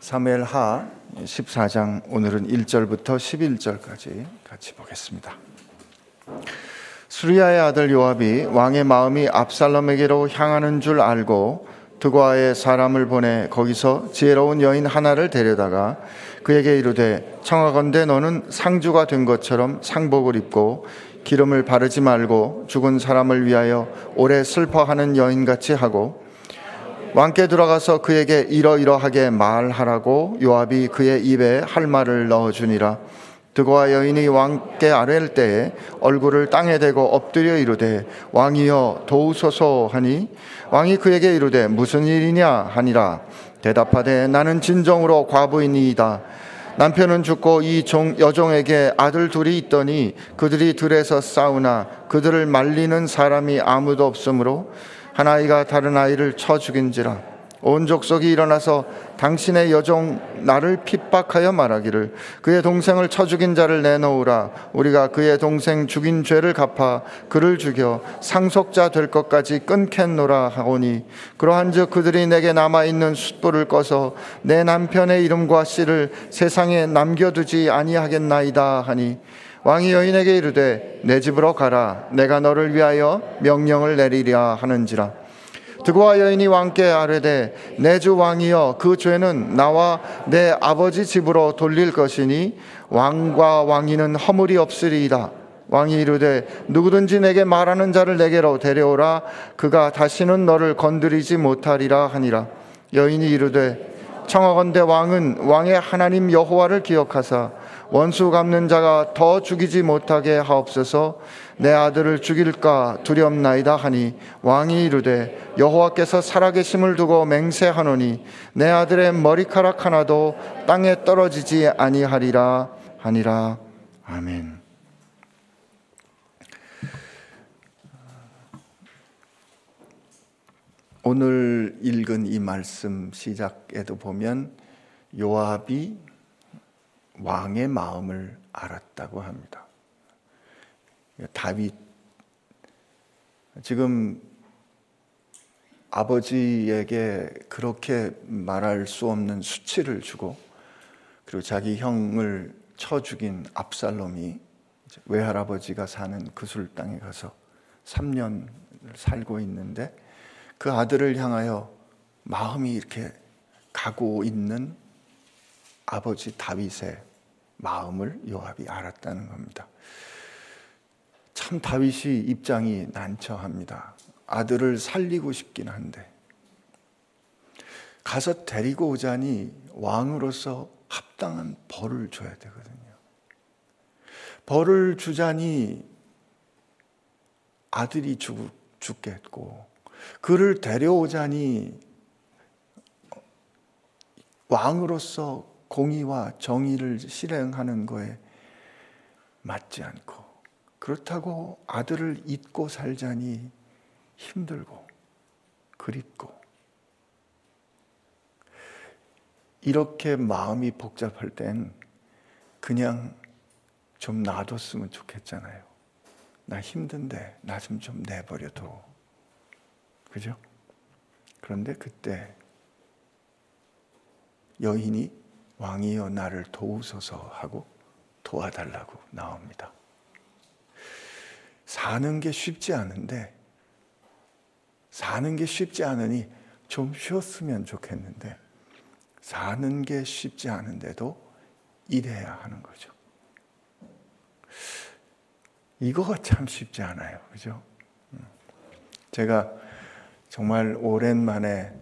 사무엘 하 14장 오늘은 1절부터 11절까지 같이 보겠습니다. 수리아의 아들 요압이 왕의 마음이 압살롬에게로 향하는 줄 알고 드고아의 사람을 보내 거기서 지혜로운 여인 하나를 데려다가 그에게 이르되 청하건대 너는 상주가 된 것처럼 상복을 입고 기름을 바르지 말고 죽은 사람을 위하여 오래 슬퍼하는 여인같이 하고 왕께 들어가서 그에게 이러이러하게 말하라고 요압이 그의 입에 할 말을 넣어주니라. 드고와 여인이 왕께 아랠 때에 얼굴을 땅에 대고 엎드려 이르되 왕이여 도우소서 하니? 왕이 그에게 이르되 무슨 일이냐 하니라. 대답하되 나는 진정으로 과부이니이다. 남편은 죽고 이 종, 여종에게 아들 둘이 있더니 그들이 들에서 싸우나 그들을 말리는 사람이 아무도 없으므로 한 아이가 다른 아이를 쳐 죽인지라 온 족속이 일어나서 당신의 여종 나를 핍박하여 말하기를 그의 동생을 쳐 죽인 자를 내놓으라. 우리가 그의 동생 죽인 죄를 갚아 그를 죽여 상속자 될 것까지 끊겠노라 하오니 그러한즉 그들이 내게 남아 있는 숯불을 꺼서 내 남편의 이름과 씨를 세상에 남겨두지 아니하겠나이다 하니 왕이 여인에게 이르되 내 집으로 가라. 내가 너를 위하여 명령을 내리랴 하는지라. 드고와 여인이 왕께 아뢰되 내 주 왕이여 그 죄는 나와 내 아버지 집으로 돌릴 것이니 왕과 왕이는 허물이 없으리이다. 왕이 이르되 누구든지 내게 말하는 자를 내게로 데려오라. 그가 다시는 너를 건드리지 못하리라 하니라. 여인이 이르되 청하건대 왕은 왕의 하나님 여호와를 기억하사 원수 갚는 자가 더 죽이지 못하게 하옵소서 내 아들을 죽일까 두렵나이다 하니 왕이 이르되 여호와께서 살아계심을 두고 맹세하노니 내 아들의 머리카락 하나도 땅에 떨어지지 아니하리라 하니라 아멘. 오늘 읽은 이 말씀 시작에도 보면 요압이 왕의 마음을 알았다고 합니다. 다윗 지금 아버지에게 그렇게 말할 수 없는 수치를 주고 그리고 자기 형을 쳐 죽인 압살롬이 외할아버지가 사는 그술 땅에 가서 3년 살고 있는데 그 아들을 향하여 마음이 이렇게 가고 있는 아버지 다윗의 마음을 요압이 알았다는 겁니다. 참 다윗이 입장이 난처합니다. 아들을 살리고 싶긴 한데 가서 데리고 오자니 왕으로서 합당한 벌을 줘야 되거든요. 벌을 주자니 아들이 죽, 죽겠고 그를 데려오자니 왕으로서 공의와 정의를 실행하는 거에 맞지 않고 그렇다고 아들을 잊고 살자니 힘들고 그립고 이렇게 마음이 복잡할 땐 그냥 좀 놔뒀으면 좋겠잖아요. 나 힘든데 나 좀 좀 내버려둬. 그죠? 그런데 그때 여인이 왕이여 나를 도우소서 하고 도와달라고 나옵니다. 사는 게 쉽지 않은데 사는 게 쉽지 않으니 좀 쉬었으면 좋겠는데 사는 게 쉽지 않은데도 일해야 하는 거죠. 이거가 참 쉽지 않아요. 그죠? 음. 제가 정말 오랜만에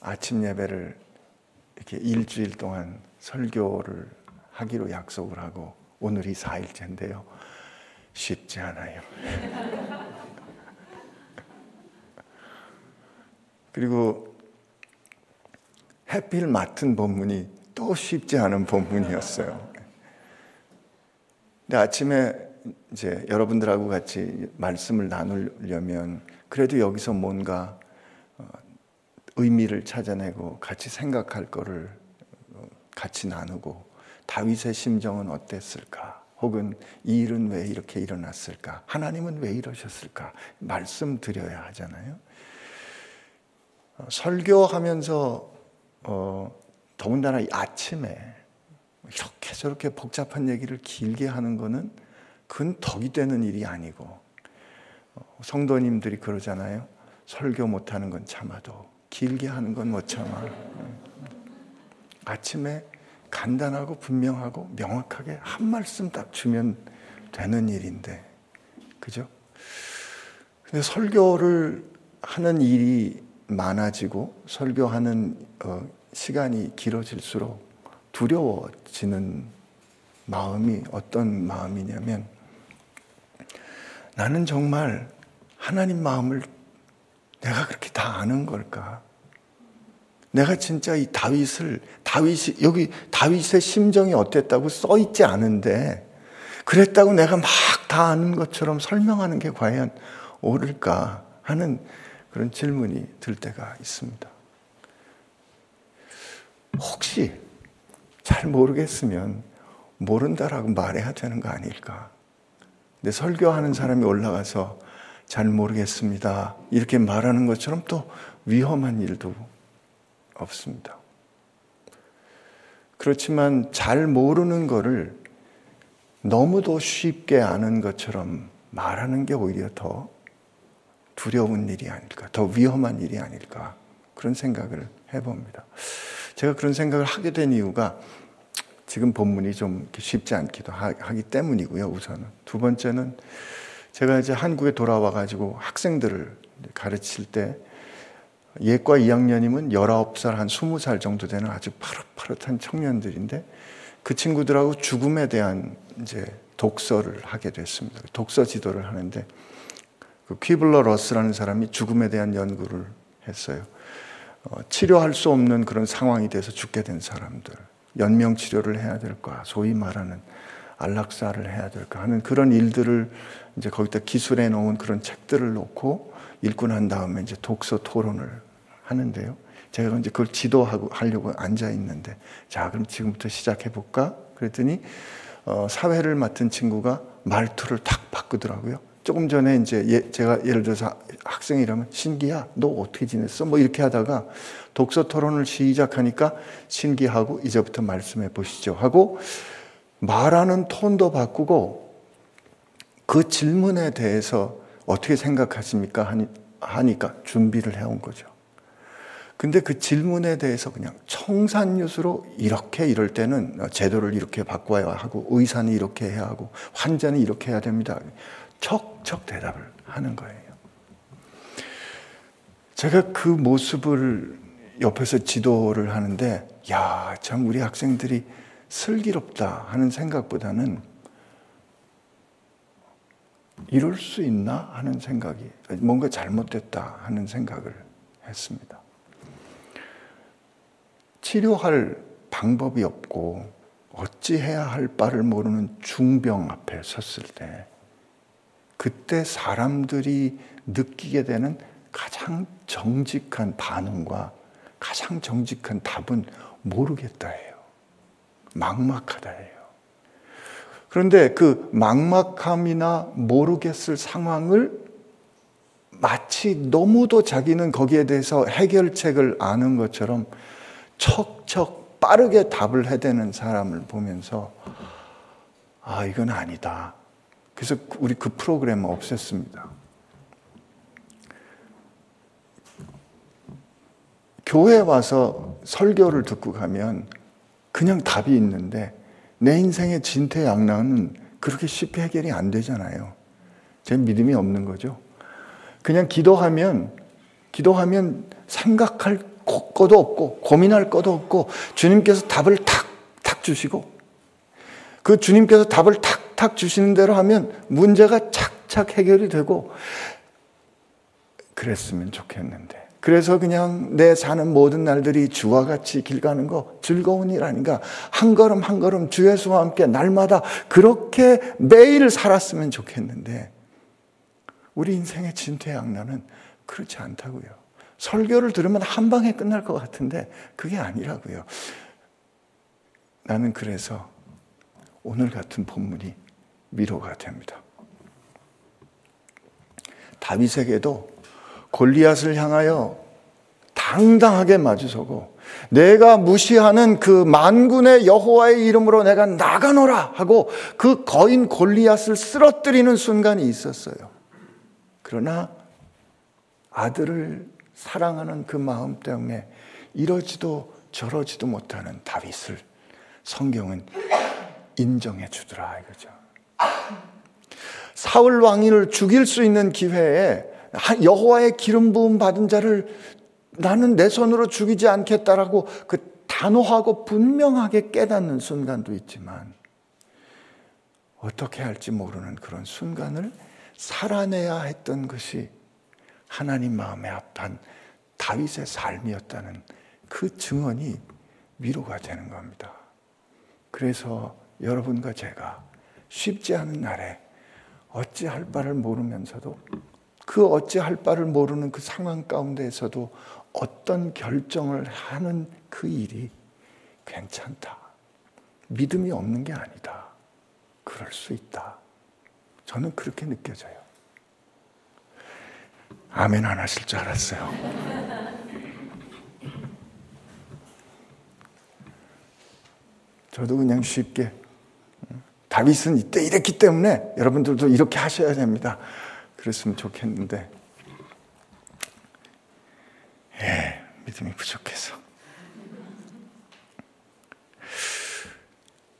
아침 예배를 이렇게 일주일 동안 설교를 하기로 약속을 하고 오늘이 4일째인데요. 쉽지 않아요. 그리고 해필 맡은 본문이 또 쉽지 않은 본문이었어요. 근데 아침에 이제 여러분들하고 같이 말씀을 나누려면 그래도 여기서 뭔가 어, 의미를 찾아내고 같이 생각할 거를 어, 같이 나누고 다윗의 심정은 어땠을까? 혹은 이 일은 왜 이렇게 일어났을까? 하나님은 왜 이러셨을까? 말씀드려야 하잖아요. 어, 설교하면서 어, 더군다나 이 아침에 이렇게 저렇게 복잡한 얘기를 길게 하는 거는 그건 덕이 되는 일이 아니고 어, 성도님들이 그러잖아요. 설교 못하는 건 참아도 길게 하는 건 못 참아. 아침에 간단하고 분명하고 명확하게 한 말씀 딱 주면 되는 일인데, 그죠? 근데 설교를 하는 일이 많아지고 설교하는 어, 시간이 길어질수록 두려워지는 마음이 어떤 마음이냐면 나는 정말 하나님 마음을 내가 그렇게 다 아는 걸까? 내가 진짜 이 다윗을 다윗이 여기 다윗의 심정이 어땠다고 써 있지 않은데 그랬다고 내가 막 다 아는 것처럼 설명하는 게 과연 옳을까 하는 그런 질문이 들 때가 있습니다. 혹시 잘 모르겠으면 모른다라고 말해야 되는 거 아닐까? 근데 설교하는 사람이 올라가서 잘 모르겠습니다. 이렇게 말하는 것처럼 또 위험한 일도 없습니다. 그렇지만 잘 모르는 거를 너무도 쉽게 아는 것처럼 말하는 게 오히려 더 두려운 일이 아닐까, 더 위험한 일이 아닐까, 그런 생각을 해봅니다. 제가 그런 생각을 하게 된 이유가 지금 본문이 좀 쉽지 않기도 하기 때문이고요, 우선은. 두 번째는 제가 이제 한국에 돌아와 가지고 학생들을 가르칠 때 예과 2학년이면 19살, 한 20살 정도 되는 아주 파릇파릇한 청년들인데 그 친구들하고 죽음에 대한 이제 독서를 하게 됐습니다. 독서 지도를 하는데 그 퀴블러 러스라는 사람이 죽음에 대한 연구를 했어요. 어, 치료할 수 없는 그런 상황이 돼서 죽게 된 사람들, 연명 치료를 해야 될까, 소위 말하는 안락사를 해야 될까 하는 그런 일들을 이제 거기다 기술해 놓은 그런 책들을 놓고 읽고 난 다음에 이제 독서 토론을 하는데요. 제가 이제 그걸 지도하고 하려고 앉아 있는데, 자, 그럼 지금부터 시작해 볼까? 그랬더니, 어, 사회를 맡은 친구가 말투를 탁 바꾸더라고요. 조금 전에 이제 예, 제가 예를 들어서 학생이라면 신기야, 너 어떻게 지냈어? 뭐 이렇게 하다가 독서 토론을 시작하니까 신기하고 이제부터 말씀해 보시죠 하고 말하는 톤도 바꾸고 그 질문에 대해서 어떻게 생각하십니까? 하니까 준비를 해온 거죠. 근데 그 질문에 대해서 그냥 청산유수로 이렇게 이럴 때는 제도를 이렇게 바꿔야 하고 의사는 이렇게 해야 하고 환자는 이렇게 해야 됩니다. 척척 대답을 하는 거예요. 제가 그 모습을 옆에서 지도를 하는데 야, 참 우리 학생들이 슬기롭다 하는 생각보다는 이럴 수 있나 하는 생각이 뭔가 잘못됐다 하는 생각을 했습니다. 치료할 방법이 없고 어찌해야 할 바를 모르는 중병 앞에 섰을 때 그때 사람들이 느끼게 되는 가장 정직한 반응과 가장 정직한 답은 모르겠다예요. 막막하다예요. 그런데 그 막막함이나 모르겠을 상황을 마치 너무도 자기는 거기에 대해서 해결책을 아는 것처럼 척척 빠르게 답을 해대는 사람을 보면서 아, 이건 아니다. 그래서 우리 그 프로그램 없앴습니다. 교회 와서 설교를 듣고 가면 그냥 답이 있는데 내 인생의 진퇴양난은 그렇게 쉽게 해결이 안 되잖아요. 제 믿음이 없는 거죠. 그냥 기도하면 기도하면 생각할 것도 없고 고민할 것도 없고 주님께서 답을 탁탁 주시고 그 주님께서 답을 탁탁 주시는 대로 하면 문제가 착착 해결이 되고 그랬으면 좋겠는데 그래서 그냥 내 사는 모든 날들이 주와 같이 길 가는 거 즐거운 일 아닌가. 한 걸음 한 걸음 주 예수와 함께 날마다 그렇게 매일 살았으면 좋겠는데 우리 인생의 진퇴양난은 그렇지 않다고요. 설교를 들으면 한 방에 끝날 것 같은데 그게 아니라고요. 나는 그래서 오늘 같은 본문이 위로가 됩니다. 다윗에게도 골리앗을 향하여 당당하게 마주서고 내가 무시하는 그 만군의 여호와의 이름으로 내가 나가노라 하고 그 거인 골리앗을 쓰러뜨리는 순간이 있었어요. 그러나 아들을 사랑하는 그 마음 때문에 이러지도 저러지도 못하는 다윗을 성경은 인정해 주더라 이거죠. 사울 왕을 죽일 수 있는 기회에 여호와의 기름 부음 받은 자를 나는 내 손으로 죽이지 않겠다라고 그 단호하고 분명하게 깨닫는 순간도 있지만 어떻게 할지 모르는 그런 순간을 살아내야 했던 것이 하나님 마음에 합한 다윗의 삶이었다는 그 증언이 위로가 되는 겁니다. 그래서 여러분과 제가 쉽지 않은 날에 어찌할 바를 모르면서도 그 어찌할 바를 모르는 그 상황 가운데에서도 어떤 결정을 하는 그 일이 괜찮다. 믿음이 없는 게 아니다. 그럴 수 있다. 저는 그렇게 느껴져요. 아멘 안 하실 줄 알았어요. 저도 그냥 쉽게 다윗은 이때 이랬기 때문에 여러분들도 이렇게 하셔야 됩니다. 그랬으면 좋겠는데 예, 믿음이 부족해서.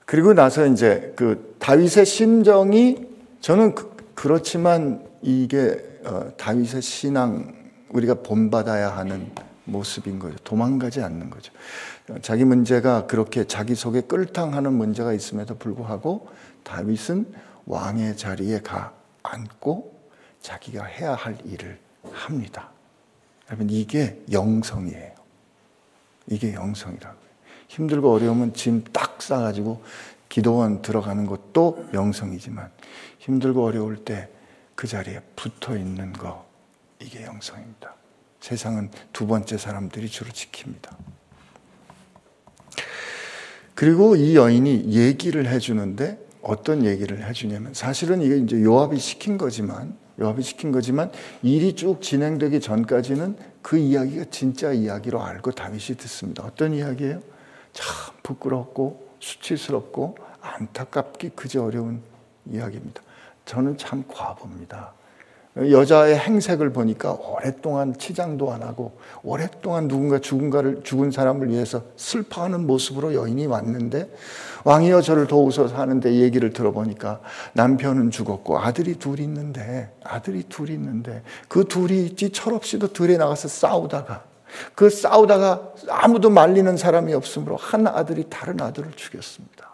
그리고 나서 이제 그 다윗의 심정이 저는 그, 렇지만 이게 어, 다윗의 신앙 우리가 본받아야 하는 모습인 거죠. 도망가지 않는 거죠. 자기 문제가 그렇게 자기 속에 끌탕하는 문제가 있음에도 불구하고 다윗은 왕의 자리에 가 앉고 자기가 해야 할 일을 합니다. 여러분 이게 영성이에요. 이게 영성이라고요. 힘들고 어려우면 짐 딱 싸가지고 기도원 들어가는 것도 영성이지만 힘들고 어려울 때 그 자리에 붙어 있는 거 이게 영성입니다. 세상은 두 번째 사람들이 주로 지킵니다. 그리고 이 여인이 얘기를 해주는데 어떤 얘기를 해주냐면 사실은 이게 이제 요압이 시킨 거지만 요압이 시킨 거지만 일이 쭉 진행되기 전까지는 그 이야기가 진짜 이야기로 알고 다윗이 듣습니다. 어떤 이야기예요? 참 부끄럽고 수치스럽고 안타깝기 그저 어려운 이야기입니다. 저는 참 과부입니다. 여자의 행색을 보니까 오랫동안 치장도 안 하고 오랫동안 누군가 죽은가를 죽은 사람을 위해서 슬퍼하는 모습으로 여인이 왔는데 왕이여 저를 도우소서 하는데 얘기를 들어보니까 남편은 죽었고 아들이 둘 있는데 아들이 둘 있는데 그 둘이 있지 철없이도 들에 나가서 싸우다가 그 싸우다가 아무도 말리는 사람이 없으므로 한 아들이 다른 아들을 죽였습니다.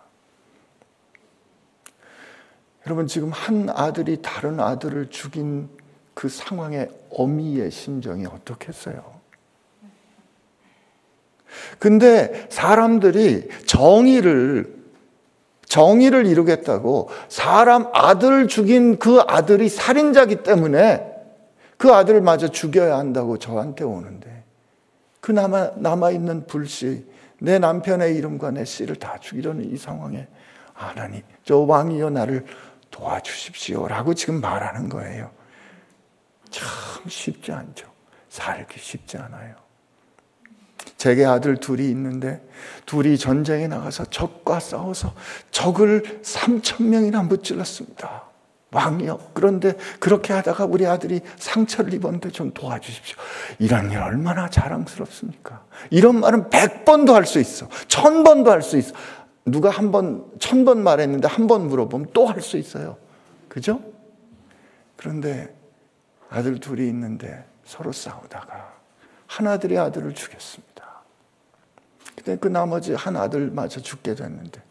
여러분 지금 한 아들이 다른 아들을 죽인 그 상황의 어미의 심정이 어떻겠어요? 근데 사람들이 정의를 정의를 이루겠다고 사람 아들을 죽인 그 아들이 살인자기 때문에 그 아들을 마저 죽여야 한다고 저한테 오는데 그 남아 남아 있는 불씨 내 남편의 이름과 내 씨를 다 죽이려는 이 상황에 하나님 저 왕이여 나를 도와주십시오라고 지금 말하는 거예요. 참 쉽지 않죠. 살기 쉽지 않아요. 제게 아들 둘이 있는데 둘이 전쟁에 나가서 적과 싸워서 적을 3천 명이나 무찔렀습니다. 왕이요. 그런데 그렇게 하다가 우리 아들이 상처를 입었는데 좀 도와주십시오. 이런 일 얼마나 자랑스럽습니까? 이런 말은 백 번도 할 수 있어. 천 번도 할 수 있어. 누가 한 번, 천 번 말했는데 한 번 물어보면 또 할 수 있어요. 그죠? 그런데 아들 둘이 있는데 서로 싸우다가 하나들이 아들을 죽였습니다. 근데 그 나머지 한 아들마저 죽게 됐는데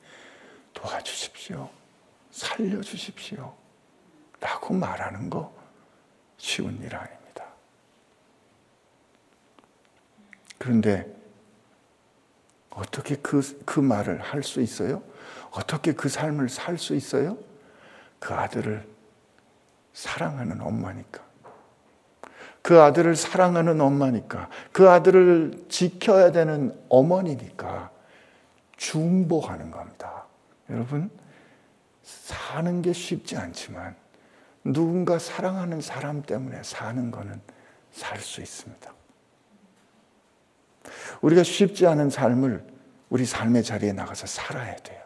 도와주십시오. 살려주십시오. 라고 말하는 거 쉬운 일 아닙니다. 그런데 어떻게 그, 그 말을 할 수 있어요? 어떻게 그 삶을 살 수 있어요? 그 아들을 사랑하는 엄마니까. 그 아들을 사랑하는 엄마니까. 그 아들을 지켜야 되는 어머니니까. 중보하는 겁니다. 여러분, 사는 게 쉽지 않지만 누군가 사랑하는 사람 때문에 사는 거는 살 수 있습니다. 우리가 쉽지 않은 삶을 우리 삶의 자리에 나가서 살아야 돼요.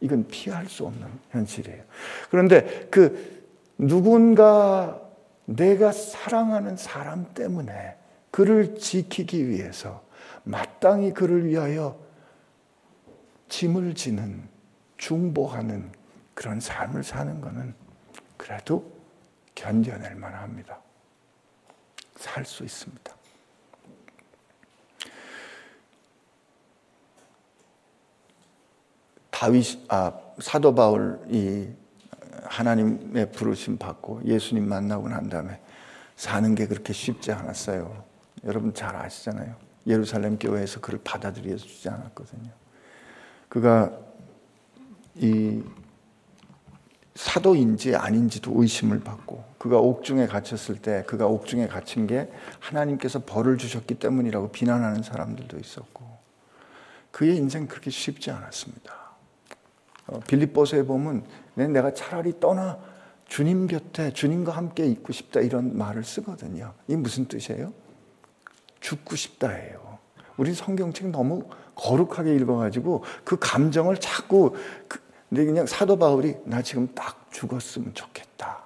이건 피할 수 없는 현실이에요. 그런데 그 누군가 내가 사랑하는 사람 때문에 그를 지키기 위해서 마땅히 그를 위하여 짐을 지는 중보하는 그런 삶을 사는 것은 그래도 견뎌낼 만합니다. 살 수 있습니다. 다윗 아 사도 바울이 하나님의 부르심 받고 예수님 만나고 난 다음에 사는 게 그렇게 쉽지 않았어요. 여러분 잘 아시잖아요. 예루살렘 교회에서 그를 받아들여 주지 않았거든요. 그가 이 사도인지 아닌지도 의심을 받고 그가 옥중에 갇혔을 때 그가 옥중에 갇힌 게 하나님께서 벌을 주셨기 때문이라고 비난하는 사람들도 있었고 그의 인생 그렇게 쉽지 않았습니다. 어, 빌립보서에 보면 내가 차라리 떠나 주님 곁에 주님과 함께 있고 싶다 이런 말을 쓰거든요. 이 무슨 뜻이에요? 죽고 싶다예요. 우리 성경책 너무 거룩하게 읽어가지고 그 감정을 자꾸 그, 근데 그냥 사도 바울이 나 지금 딱 죽었으면 좋겠다.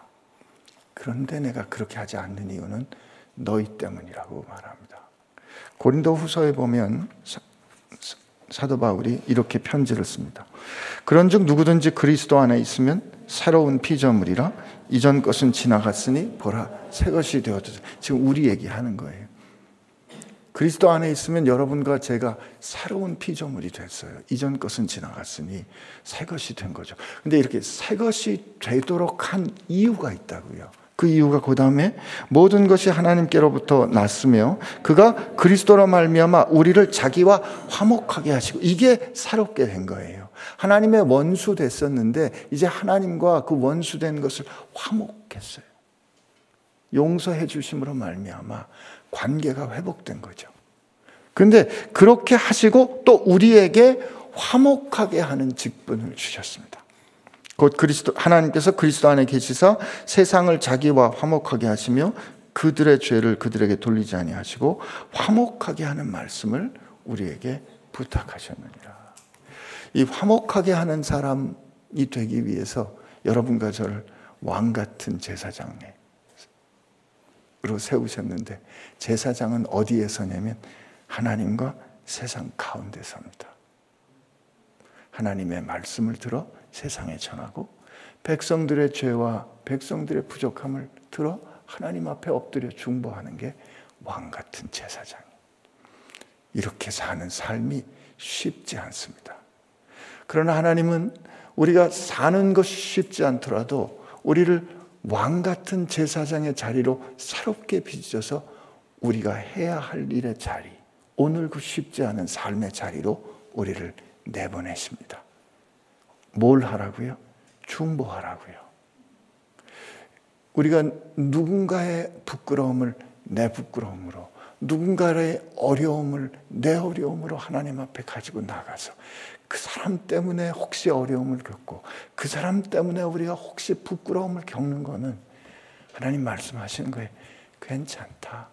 그런데 내가 그렇게 하지 않는 이유는 너희 때문이라고 말합니다. 고린도 후서에 보면 사, 도 바울이 이렇게 편지를 씁니다. 그런즉 누구든지 그리스도 안에 있으면 새로운 피조물이라 이전 것은 지나갔으니 보라 새 것이 되었다. 지금 우리 얘기하는 거예요. 그리스도 안에 있으면 여러분과 제가 새로운 피조물이 됐어요. 이전 것은 지나갔으니 새 것이 된 거죠. 근데 이렇게 새 것이 되도록 한 이유가 있다고요. 그 이유가 그 다음에 모든 것이 하나님께로부터 났으며 그가 그리스도로 말미암아 우리를 자기와 화목하게 하시고 이게 새롭게 된 거예요. 하나님의 원수 됐었는데 이제 하나님과 그 원수 된 것을 화목했어요. 용서해 주심으로 말미암아 관계가 회복된 거죠. 그런데 그렇게 하시고 또 우리에게 화목하게 하는 직분을 주셨습니다. 곧 그리스도 하나님께서 그리스도 안에 계시사 세상을 자기와 화목하게 하시며 그들의 죄를 그들에게 돌리지 아니하시고 화목하게 하는 말씀을 우리에게 부탁하셨느니라. 이 화목하게 하는 사람이 되기 위해서 여러분과 저를 왕 같은 제사장에 로 세우셨는데 제사장은 어디에 서냐면 하나님과 세상 가운데 섭니다. 하나님의 말씀을 들어 세상에 전하고 백성들의 죄와 백성들의 부족함을 들어 하나님 앞에 엎드려 중보하는 게 왕 같은 제사장. 이렇게 사는 삶이 쉽지 않습니다. 그러나 하나님은 우리가 사는 것이 쉽지 않더라도 우리를 왕 같은 제사장의 자리로 새롭게 빚어서 우리가 해야 할 일의 자리, 오늘 그 쉽지 않은 삶의 자리로 우리를 내보내십니다. 뭘 하라고요? 중보하라고요. 우리가 누군가의 부끄러움을 내 부끄러움으로, 누군가의 어려움을 내 어려움으로 하나님 앞에 가지고 나가서 그 사람 때문에 혹시 어려움을 겪고 그 사람 때문에 우리가 혹시 부끄러움을 겪는 거는 하나님 말씀하시는 거예요. 괜찮다.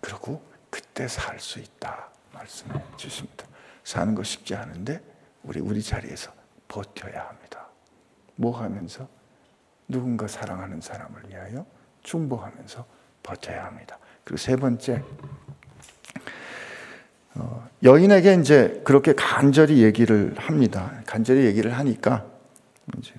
그리고 그때 살 수 있다. 말씀해 주십니다. 사는 거 쉽지 않은데 우리 우리 자리에서 버텨야 합니다. 뭐 하면서 누군가 사랑하는 사람을 위하여 중보하면서 버텨야 합니다. 그리고 세 번째 어, 여인에게 이제 그렇게 간절히 얘기를 합니다. 간절히 얘기를 하니까 이제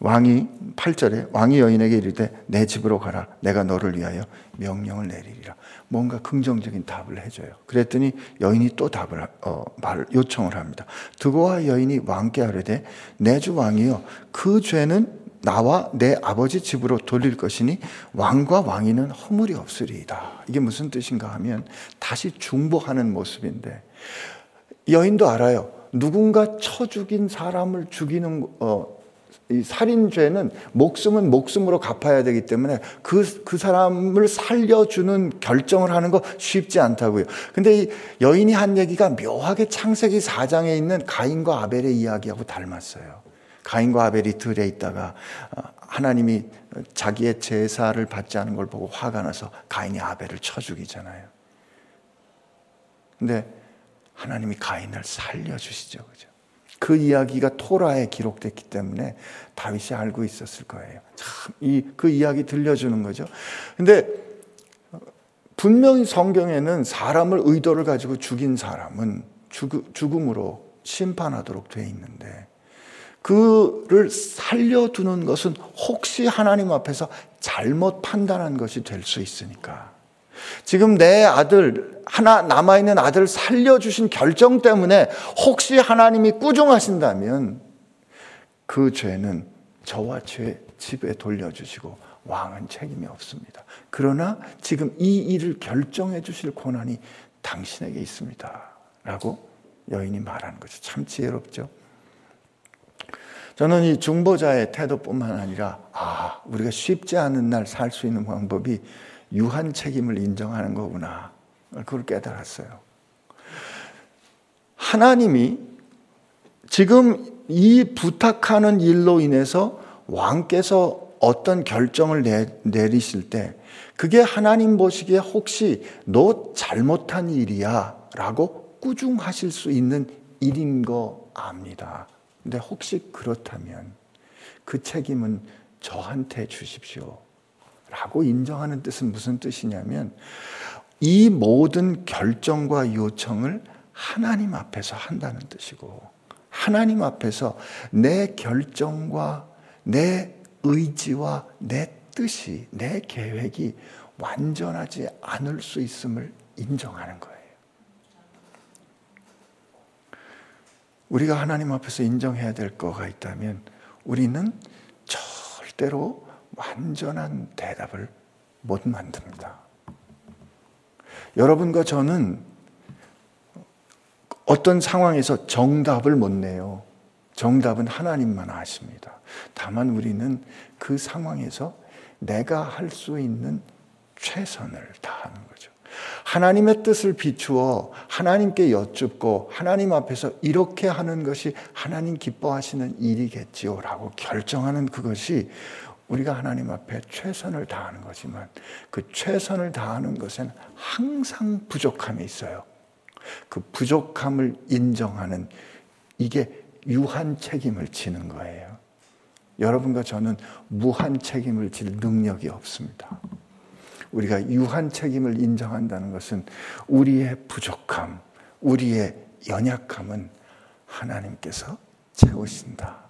왕이 8절에 왕이 여인에게 이르되 내 집으로 가라 내가 너를 위하여 명령을 내리리라. 뭔가 긍정적인 답을 해줘요. 그랬더니 여인이 또 답을 어, 말 요청을 합니다. 드고와 여인이 왕께 하려되 내 주 왕이여 그 죄는 나와 내 아버지 집으로 돌릴 것이니 왕과 왕위는 허물이 없으리이다. 이게 무슨 뜻인가 하면 다시 중보하는 모습인데 여인도 알아요. 누군가 쳐 죽인 사람을 죽이는 어, 이 살인죄는 목숨은 목숨으로 갚아야 되기 때문에 그, 그 사람을 살려주는 결정을 하는 거 쉽지 않다고요. 근데 이 여인이 한 얘기가 묘하게 창세기 4장에 있는 가인과 아벨의 이야기하고 닮았어요. 가인과 아벨이 들에 있다가 어, 하나님이 자기의 제사를 받지 않은 걸 보고 화가 나서 가인이 아벨을 쳐 죽이잖아요. 근데 하나님이 가인을 살려주시죠. 그죠? 그 이야기가 토라에 기록됐기 때문에 다윗이 알고 있었을 거예요. 참, 이, 그 이야기 들려주는 거죠. 근데 분명히 성경에는 사람을 의도를 가지고 죽인 사람은 죽음으로 심판하도록 돼 있는데 그를 살려두는 것은 혹시 하나님 앞에서 잘못 판단한 것이 될 수 있으니까. 지금 내 아들, 하나 남아있는 아들 살려주신 결정 때문에 혹시 하나님이 꾸중하신다면 그 죄는 저와 죄 집에 돌려주시고 왕은 책임이 없습니다. 그러나 지금 이 일을 결정해 주실 권한이 당신에게 있습니다. 라고 여인이 말하는 거죠. 참 지혜롭죠. 저는 이 중보자의 태도뿐만 아니라 아, 우리가 쉽지 않은 날 살 수 있는 방법이 유한 책임을 인정하는 거구나. 그걸 깨달았어요. 하나님이 지금 이 부탁하는 일로 인해서 왕께서 어떤 결정을 내, 내리실 때 그게 하나님 보시기에 혹시 너 잘못한 일이야 라고 꾸중하실 수 있는 일인 거 압니다. 근데 혹시 그렇다면 그 책임은 저한테 주십시오. 라고 인정하는 뜻은 무슨 뜻이냐면 이 모든 결정과 요청을 하나님 앞에서 한다는 뜻이고 하나님 앞에서 내 결정과 내 의지와 내 뜻이 내 계획이 완전하지 않을 수 있음을 인정하는 거예요. 우리가 하나님 앞에서 인정해야 될 거가 있다면 우리는 절대로 완전한 대답을 못 만듭니다. 여러분과 저는 어떤 상황에서 정답을 못 내요. 정답은 하나님만 아십니다. 다만 우리는 그 상황에서 내가 할 수 있는 최선을 다하는 거죠. 하나님의 뜻을 비추어 하나님께 여쭙고 하나님 앞에서 이렇게 하는 것이 하나님 기뻐하시는 일이겠지요 라고 결정하는 그것이 우리가 하나님 앞에 최선을 다하는 거지만 그 최선을 다하는 것엔 항상 부족함이 있어요. 그 부족함을 인정하는 이게 유한 책임을 지는 거예요. 여러분과 저는 무한 책임을 질 능력이 없습니다. 우리가 유한 책임을 인정한다는 것은 우리의 부족함, 우리의 연약함은 하나님께서 채우신다.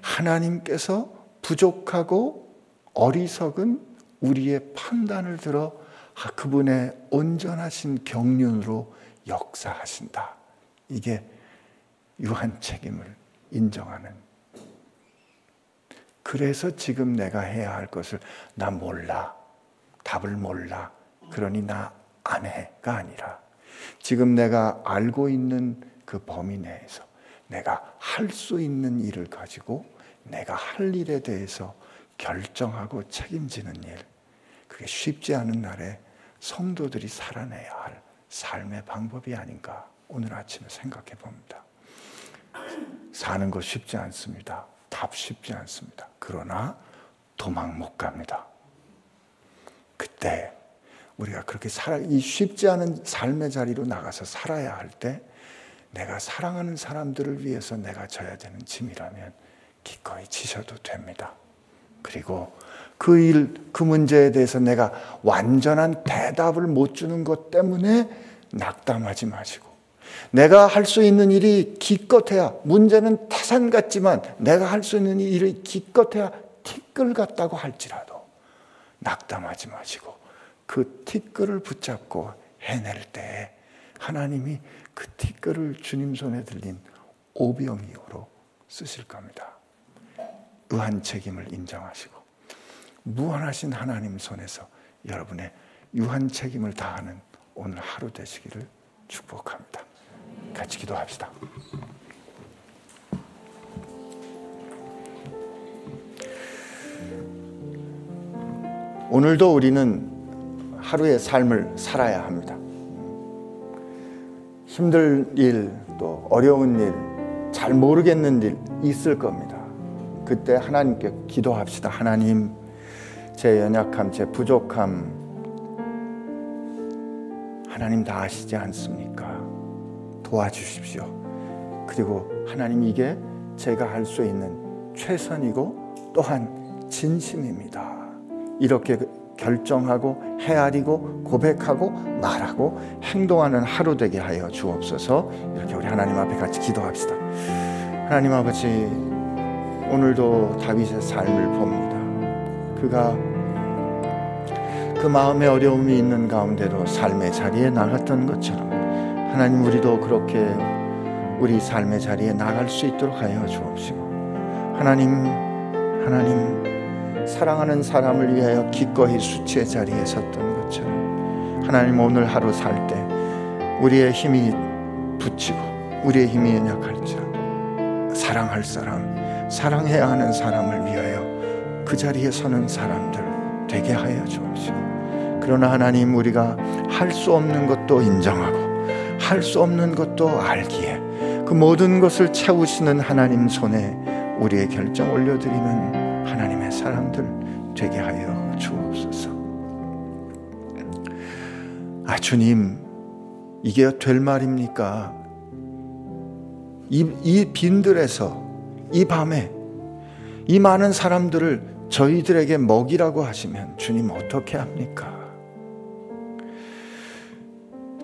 하나님께서 부족하고 어리석은 우리의 판단을 들어 그분의 온전하신 경륜으로 역사하신다. 이게 유한 책임을 인정하는. 그래서 지금 내가 해야 할 것을 나 몰라. 답을 몰라. 그러니 나 안 해가 아니라 지금 내가 알고 있는 그 범위 내에서 내가 할 수 있는 일을 가지고 내가 할 일에 대해서 결정하고 책임지는 일. 그게 쉽지 않은 날에 성도들이 살아내야 할 삶의 방법이 아닌가 오늘 아침에 생각해 봅니다. 사는 것 쉽지 않습니다. 답 쉽지 않습니다. 그러나 도망 못 갑니다. 그때 우리가 그렇게 살아 이 쉽지 않은 삶의 자리로 나가서 살아야 할 때 내가 사랑하는 사람들을 위해서 내가 져야 되는 짐이라면 기꺼이 지셔도 됩니다. 그리고 그 일, 그 문제에 대해서 내가 완전한 대답을 못 주는 것 때문에 낙담하지 마시고, 내가 할 수 있는 일이 기껏해야, 문제는 타산 같지만 내가 할 수 있는 일이 기껏해야 티끌 같다고 할지라도 낙담하지 마시고, 그 티끌을 붙잡고 해낼 때 하나님이 그 티끌을 주님 손에 들린 오병이어로 쓰실 겁니다. 의한 책임을 인정하시고 무한하신 하나님 손에서 여러분의 유한 책임을 다하는 오늘 하루 되시기를 축복합니다. 같이 기도합시다. 오늘도 우리는 하루의 삶을 살아야 합니다. 힘들 일, 또 어려운 일, 잘 모르겠는 일 있을 겁니다. 그때 하나님께 기도합시다. 하나님, 제 연약함, 제 부족함, 하나님 다 아시지 않습니까? 도와주십시오. 그리고 하나님 이게 제가 할 수 있는 최선이고 또한 진심입니다. 이렇게 결정하고 헤아리고 고백하고 말하고 행동하는 하루 되게 하여 주옵소서. 이렇게 우리 하나님 앞에 같이 기도합시다. 하나님 아버지 오늘도 다윗의 삶을 봅니다. 그가 그 마음의 어려움이 있는 가운데도 삶의 자리에 나갔던 것처럼 하나님 우리도 그렇게 우리 삶의 자리에 나갈 수 있도록 하여 주옵시고 하나님 하나님 사랑하는 사람을 위하여 기꺼이 수치의 자리에 섰던 것처럼 하나님 오늘 하루 살 때 우리의 힘이 붙이고 우리의 힘이 연약할지라도 사랑할 사람 사랑해야 하는 사람을 위하여 그 자리에 서는 사람들 되게 하여 주옵시고 그러나 하나님 우리가 할 수 없는 것도 인정하고 할 수 없는 것도 알기에 그 모든 것을 채우시는 하나님 손에 우리의 결정 올려드리는 하나님의 사람들 되게 하여 주옵소서. 아 주님 이게 될 말입니까? 이, 이 빈들에서 이 밤에 이 많은 사람들을 저희들에게 먹이라고 하시면 주님 어떻게 합니까?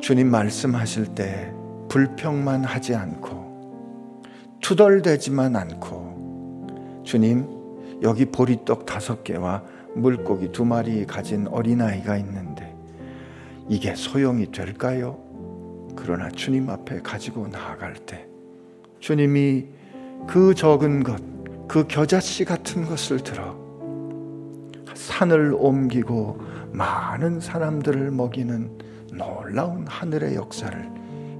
주님 말씀하실 때 불평만 하지 않고 투덜대지만 않고 주님 여기 보리떡 다섯 개와 물고기 두 마리 가진 어린아이가 있는데 이게 소용이 될까요? 그러나 주님 앞에 가지고 나아갈 때 주님이 그 적은 것, 그 겨자씨 같은 것을 들어 산을 옮기고 많은 사람들을 먹이는 놀라운 하늘의 역사를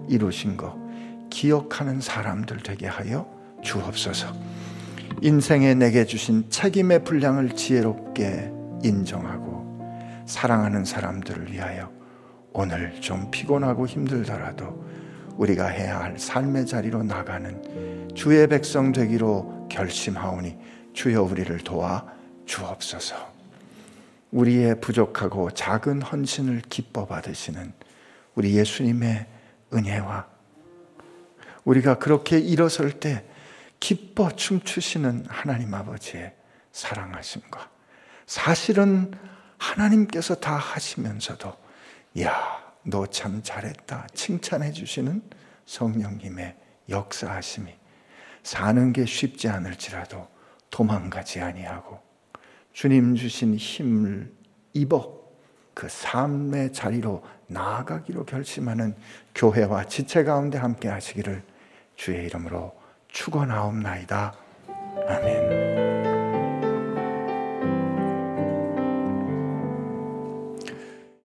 이루신 것 기억하는 사람들 되게 하여 주옵소서. 인생에 내게 주신 책임의 분량을 지혜롭게 인정하고 사랑하는 사람들을 위하여 오늘 좀 피곤하고 힘들더라도 우리가 해야 할 삶의 자리로 나가는 주의 백성 되기로 결심하오니 주여 우리를 도와 주옵소서. 우리의 부족하고 작은 헌신을 기뻐 받으시는 우리 예수님의 은혜와 우리가 그렇게 일어설 때 기뻐 춤추시는 하나님 아버지의 사랑하심과 사실은 하나님께서 다 하시면서도 야, 너 참 잘했다 칭찬해 주시는 성령님의 역사하심이 사는 게 쉽지 않을지라도 도망가지 아니하고 주님 주신 힘을 입어 그 삶의 자리로 나아가기로 결심하는 교회와 지체 가운데 함께 하시기를 주의 이름으로 축원하옵나이다. 아멘.